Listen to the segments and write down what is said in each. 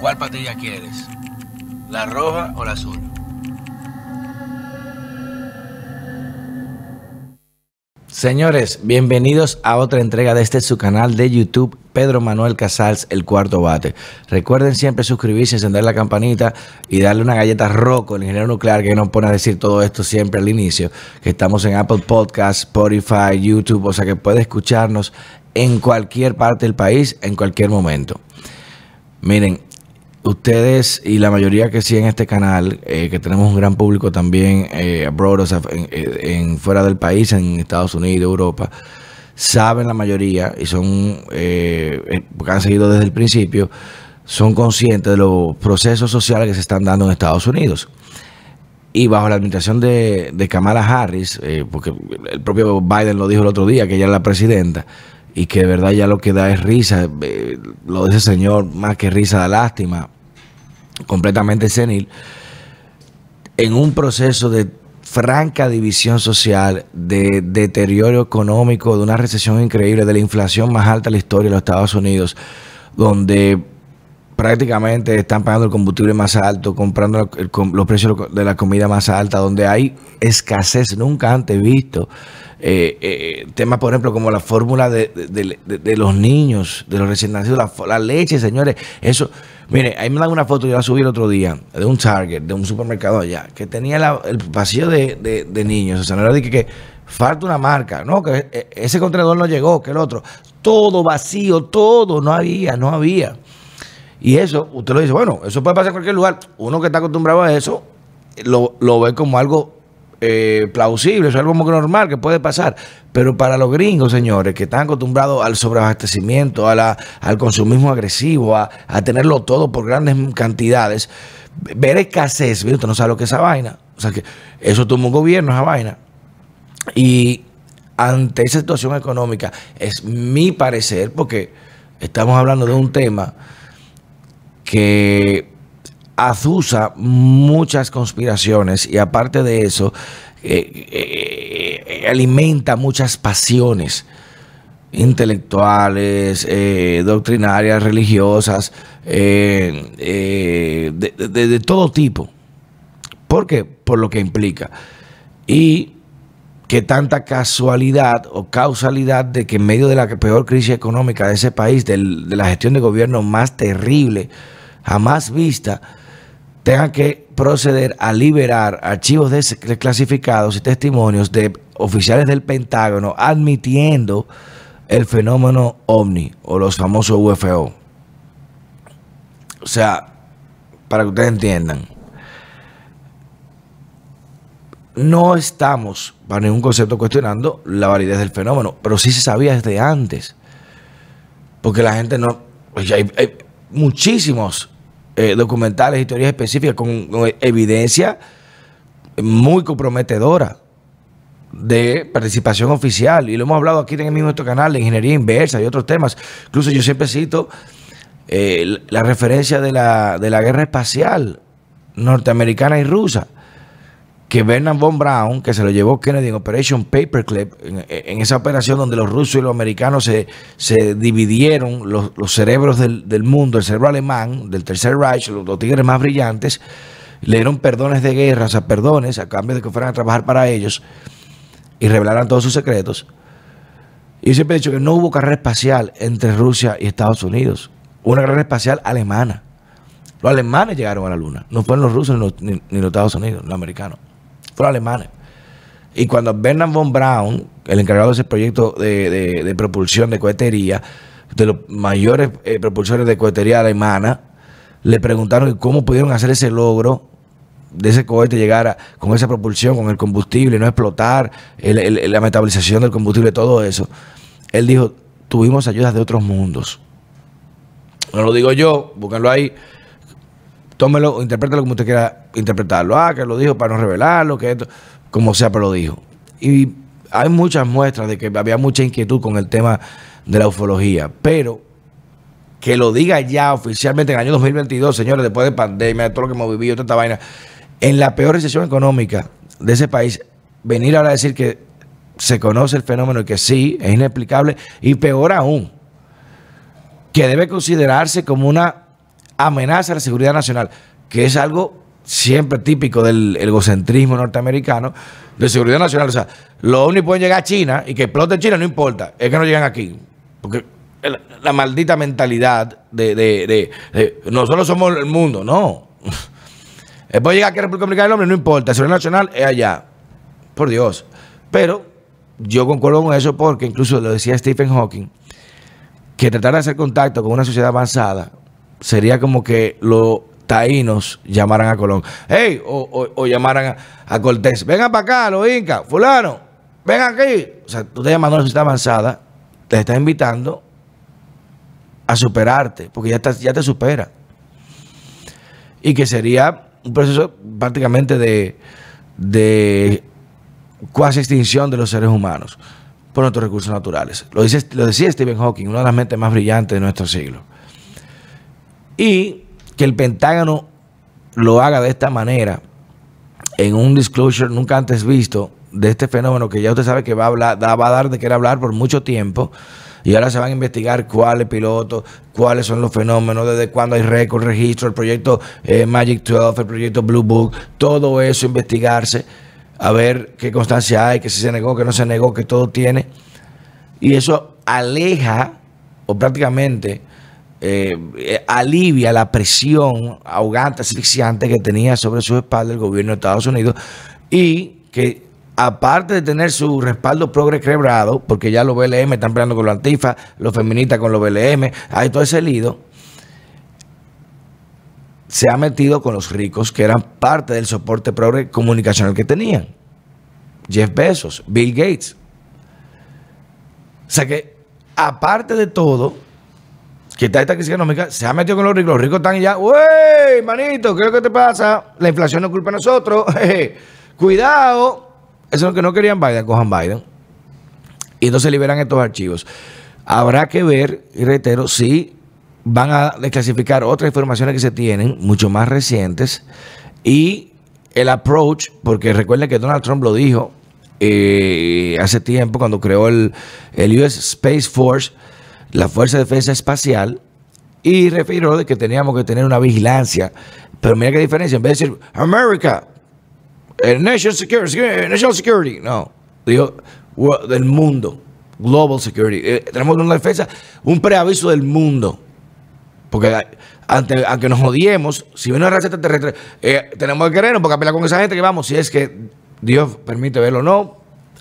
¿Cuál patilla quieres? ¿La roja o la azul? Señores, bienvenidos a otra entrega de este su canal de YouTube, Pedro Manuel Casals, el cuarto bate. Recuerden siempre suscribirse, encender la campanita y darle una galleta roco al ingeniero nuclear que nos pone a decir todo esto siempre al inicio, que estamos en Apple Podcasts, Spotify, YouTube, o sea que puede escucharnos en cualquier parte del país, en cualquier momento. Miren, ustedes y la mayoría que siguen este canal, eh, que tenemos un gran público también eh, abroad, o sea, eh, en, fuera del país, en Estados Unidos, Europa, saben la mayoría y son, porque han seguido desde el principio, son conscientes de los procesos sociales que se están dando en Estados Unidos. Y bajo la administración de, de Kamala Harris, porque el propio Biden lo dijo el otro día, que ella es la presidenta, y que de verdad ya lo que da es risa, eh, lo de ese señor, más que risa, da lástima, completamente senil, en un proceso de franca división social, de deterioro económico, de una recesión increíble, de la inflación más alta de la historia de los Estados Unidos, donde prácticamente están pagando el combustible más alto, comprando los precios de la comida más alta, donde hay escasez nunca antes visto eh, eh, temas, por ejemplo, como la fórmula de, los niños, de los recién nacidos, la, leche, señores. Eso, mire, ahí me dan una foto, yo la subí el otro día, de un Target, de un supermercado allá, que tenía el vacío de, niños. O sea, no era de que, falta una marca, no, que e, ese contenedor no llegó, que el otro. Todo vacío, todo, no había, no había. Y eso, usted lo dice, bueno, eso puede pasar en cualquier lugar. Uno que está acostumbrado a eso, lo, lo ve como algo eh, plausible, es algo como normal que puede pasar. Pero para los gringos, señores, que están acostumbrados al sobreabastecimiento, a la, al consumismo agresivo, a, tenerlo todo por grandes cantidades, ver escasez, usted no sabe lo que es esa vaina. O sea que eso toma un gobierno, esa vaina. Y ante esa situación económica, es mi parecer, porque estamos hablando de un tema que azusa muchas conspiraciones y aparte de eso, eh, eh, alimenta muchas pasiones intelectuales, eh, doctrinarias, religiosas, de, de, todo tipo. ¿Por qué? Por lo que implica. Y que tanta casualidad o causalidad de que en medio de la peor crisis económica de ese país, de la gestión de gobierno más terrible jamás vista, tengan que proceder a liberar archivos desclasificados y testimonios de oficiales del Pentágono admitiendo el fenómeno ovni o los famosos UFO. O sea, para que ustedes entiendan, no estamos para ningún concepto cuestionando la validez del fenómeno, pero sí se sabía desde antes. Porque la gente no. Hay muchísimos eh, documentales y específicas con, evidencia muy comprometedora de participación oficial. Y lo hemos hablado aquí en el mismo canal de ingeniería inversa y otros temas. Incluso yo siempre cito eh, la referencia de la, de la guerra espacial norteamericana y rusa que Bernard von Braun, que se lo llevó Kennedy en Operation Paperclip, en, esa operación donde los rusos y los americanos se, se dividieron los, cerebros del, mundo, el cerebro alemán, del Tercer Reich, los, tigres más brillantes, le dieron perdones de guerra, o perdones a cambio de que fueran a trabajar para ellos y revelaran todos sus secretos. Y siempre he dicho que no hubo carrera espacial entre Rusia y Estados Unidos, una carrera espacial alemana. Los alemanes llegaron a la luna, no fueron los rusos ni los Estados Unidos, los americanos alemanes. Y cuando Bernard von Braun, el encargado de ese proyecto de, propulsión de cohetería, de los mayores eh, propulsores de cohetería alemana, le preguntaron cómo pudieron hacer ese logro de ese cohete llegar con esa propulsión, con el combustible, no explotar, la metabolización del combustible, todo eso. Él dijo, tuvimos ayudas de otros mundos. No lo digo yo, búsquenlo ahí tómelo, interprétalo como usted quiera interpretarlo. Ah, que lo dijo para no revelarlo, que esto, como sea, pero lo dijo. Y hay muchas muestras de que había mucha inquietud con el tema de la ufología, pero que lo diga ya oficialmente en el año 2022, señores, después de pandemia, de todo lo que hemos vivido, toda esta vaina, en la peor recesión económica de ese país, venir ahora a decir que se conoce el fenómeno y que sí, es inexplicable, y peor aún, que debe considerarse como una amenaza a la seguridad nacional, que es algo siempre típico del egocentrismo norteamericano, de seguridad nacional. O sea, los ovnis pueden llegar a China y que explote China, no importa, es que no llegan aquí. Porque la maldita mentalidad de, de, de, nosotros somos el mundo, no. Puede llegar aquí a República Dominicana del Hombre, no importa, seguridad nacional es allá. Por Dios. Pero yo concuerdo con eso porque incluso lo decía Stephen Hawking, que tratar de hacer contacto con una sociedad avanzada sería como que los taínos llamaran a Colón. Hey, o, llamaran a, Cortés. Vengan para acá, los incas, fulano, vengan aquí. O sea, tú te llamando a una sociedad avanzada, te estás invitando a superarte, porque ya, ya te supera. Y que sería un proceso prácticamente de, de cuasi extinción de los seres humanos por nuestros recursos naturales. Lo, dice, lo decía Stephen Hawking, una de las mentes más brillantes de nuestro siglo. Y que el Pentágono lo haga de esta manera, en un disclosure nunca antes visto de este fenómeno que ya usted sabe que va a, hablar, va a dar de querer hablar por mucho tiempo. Y ahora se van a investigar cuáles pilotos, cuáles son los fenómenos, desde cuándo hay récord, registro, el proyecto eh, Magic 12, el proyecto Blue Book, todo eso investigarse a ver qué constancia hay, que si se negó, que no se negó, que todo tiene. Y eso aleja o prácticamente eh, alivia la presión ahogante, asfixiante que tenía sobre su espalda el gobierno de Estados Unidos y que aparte de tener su respaldo progre quebrado, porque ya los BLM están peleando con los antifa, los feministas con los BLM, hay todo ese lido, se ha metido con los ricos que eran parte del soporte progre comunicacional que tenían. Jeff Bezos, Bill Gates. O sea que, aparte de todo, que está esta crisis económica, se ha metido con los ricos. Los ricos están ya, ¡Uy, manito! ¿Qué es lo que te pasa? La inflación no culpa de nosotros. Cuidado. Eso es lo que no querían Biden, cojan Biden. Y entonces liberan estos archivos. Habrá que ver, y reitero, si van a desclasificar otras informaciones que se tienen, mucho más recientes, y el approach, porque recuerden que Donald Trump lo dijo eh, hace tiempo cuando creó el, el US Space Force, la Fuerza de Defensa Espacial, y refirió de que teníamos que tener una vigilancia. Pero mira qué diferencia, en vez de decir America, eh, National Security, National Security, no, dijo del mundo, Global Security. Eh, tenemos una defensa, un preaviso del mundo. Porque ante, aunque nos odiemos, si viene una raza extraterrestre, eh, tenemos que querernos porque apelar con esa gente que vamos, si es que Dios permite verlo o no,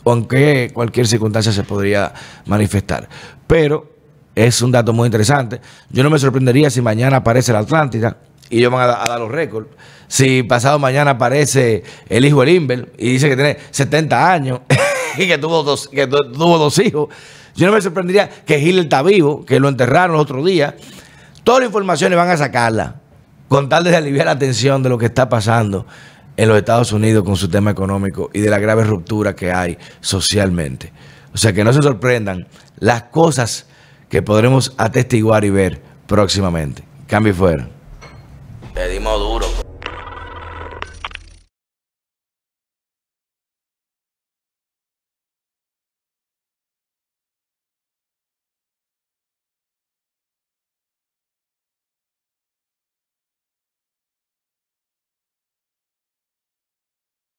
aunque cualquier circunstancia se podría manifestar. Pero es un dato muy interesante. Yo no me sorprendería si mañana aparece la Atlántida y ellos van a, dar los récords. Si pasado mañana aparece el hijo del Inver y dice que tiene 70 años y que tuvo dos, que tuvo dos hijos. Yo no me sorprendería que Hitler está vivo, que lo enterraron el otro día Todas las informaciones van a sacarla con tal de aliviar la tensión de lo que está pasando en los Estados Unidos con su tema económico y de la grave ruptura que hay socialmente. O sea, que no se sorprendan las cosas que podremos atestiguar y ver próximamente. Cambio y fuera.